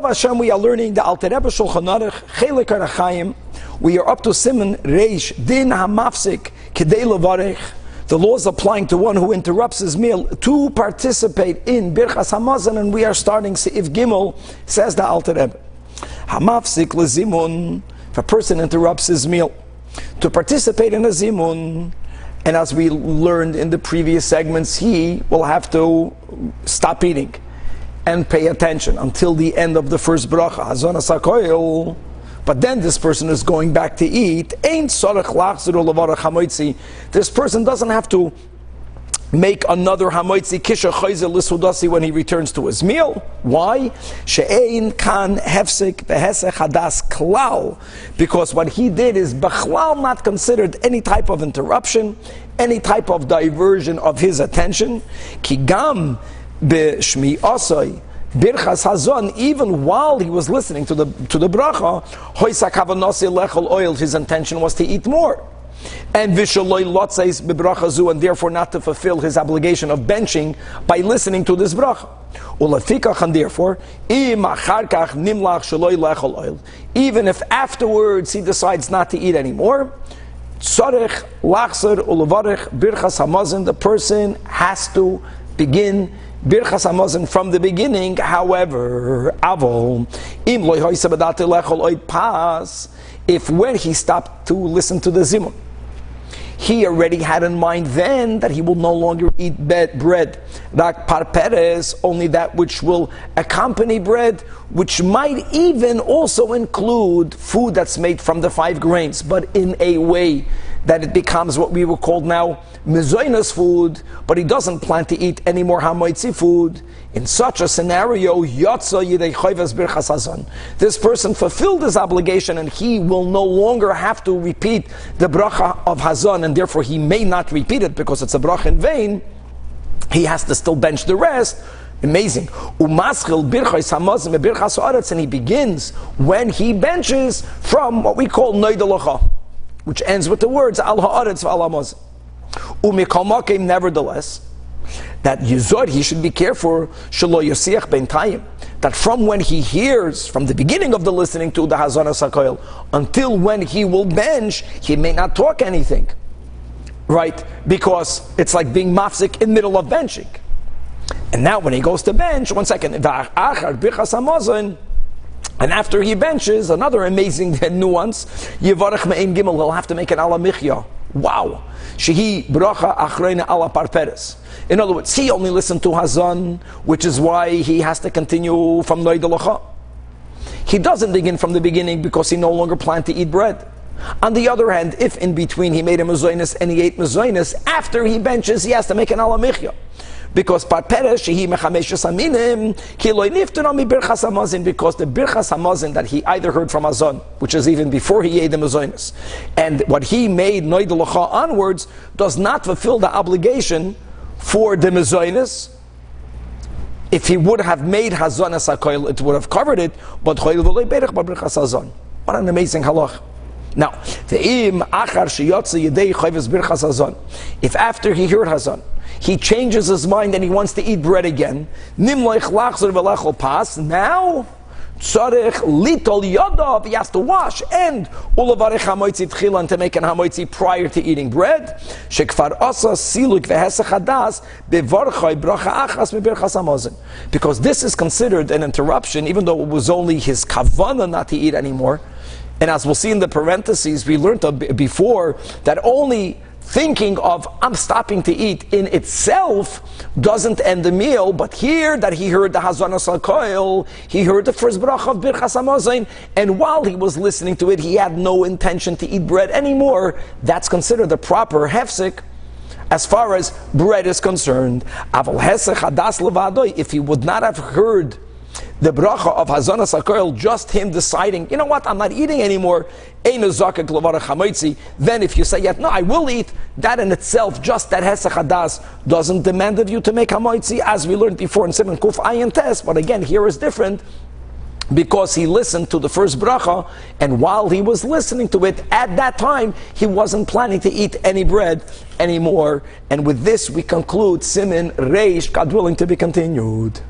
Hashem, we are learning the Alter Rebbe Shulchan Aruch, Chelik Arachayim. We are up to Simon Reish, Din HaMafsik, Kedei Levarech. The law is applying to one who interrupts his meal to participate in Birchas Hamazon, and we are starting Seif Gimel, says the Alter Rebbe. Hamafsik lezimun, if a person interrupts his meal to participate in a zimun, and as we learned in the previous segments, he will have to stop eating and pay attention until the end of the first bracha. Hazon sakoil. But then this person is going back to eat. This person doesn't have to make another hamoitzi kisha chayze lisudasi when he returns to his meal. Why? She'ein kan hefsik behesech hadas klal. Because what he did is bachlal not considered any type of interruption, any type of diversion of his attention. Kigam b'shmi asay. Birchas Hazon, even while he was listening to the to the bracha, lechol oil, his intention was to eat more. And vishaloi lotzais bebrachazu, and therefore not to fulfill his obligation of benching by listening to this bracha. Ulafikach, and therefore, nimlach oil. Even if afterwards he decides not to eat anymore, tzarech lachser ulavarech birchas hamazon, the person has to begin Birchas Hamazon from the beginning, however, Avol, im loy pas, if when he stopped to listen to the Zimun, he already had in mind then that he will no longer eat bread. Rak parperes, only that which will accompany bread, which might even also include food that's made from the five grains, but in a way that it becomes what we would call now mezoinas food, but he doesn't plan to eat any more hamoitzi food. In such a scenario, This person fulfilled his obligation, and he will no longer have to repeat the bracha of hazan, and therefore he may not repeat it because it's a bracha in vain. He has to still bench the rest. Amazing. And he begins when he benches from what we call noidalacha which ends with the words al haaretz v'al Umikamakim, nevertheless, that Yizod, he should be careful, shalo yosiach ben tayim, that from when he hears, from the beginning of the listening to the Hazana Sakoil, until when he will bench, he may not talk anything. Right? Because it's like being mafsik in middle of benching. And now when he goes to bench, one second, and after he benches, another amazing nuance, Yivarech Me'in Gimel, he'll have to make an ala michya. Wow. Shehi bracha achreina ala parperes. In other words, he only listened to Hazan, which is why he has to continue from Noidalacha. He doesn't begin from the beginning because he no longer planned to eat bread. On the other hand, if in between he made a mazoinus and he ate mazoinus, after he benches, he has to make an alamichya because parperes shehi mechameshes aminim kiloi nifton mi birchas hamazin because the birchas hamazin that he either heard from Azon, which is even before he ate the mazonis, and what he made noidelacha onwards does not fulfill the obligation for the mazonis. If he would have made hazon as it would have covered it. But choyl v'loy berich birchas hazon. What an amazing halach. Now. If after he heard hazon, he changes his mind and he wants to eat bread again. Now, tzarech litol yadav, he has to wash and ulavarech hamoitzi tchilan to make an hamoitzi prior to eating bread. Shekfar asa siluk vehesach hadas bracha achas mebirchas. Because this is considered an interruption, even though it was only his kavana not to eat anymore. And as we'll see in the parentheses, we learned before that only thinking of I'm stopping to eat in itself doesn't end the meal, but here that he heard the Hazana Sakoil, he heard the first bracha of Birchas Hamazon, and while he was listening to it, he had no intention to eat bread anymore. That's considered the proper hefsik as far as bread is concerned. If he would not have heard the bracha of Hazana Sakoil, just him deciding, you know what, I'm not eating anymore, then if you say, yet no, I will eat, that in itself, just that Hesach Hadas, doesn't demand of you to make Hamaitzi, as we learned before in Simon Kuf Ayin Tes, but again, here is different because he listened to the first bracha, and while he was listening to it, at that time, he wasn't planning to eat any bread anymore. And with this, we conclude Simon Reish, God willing to be continued.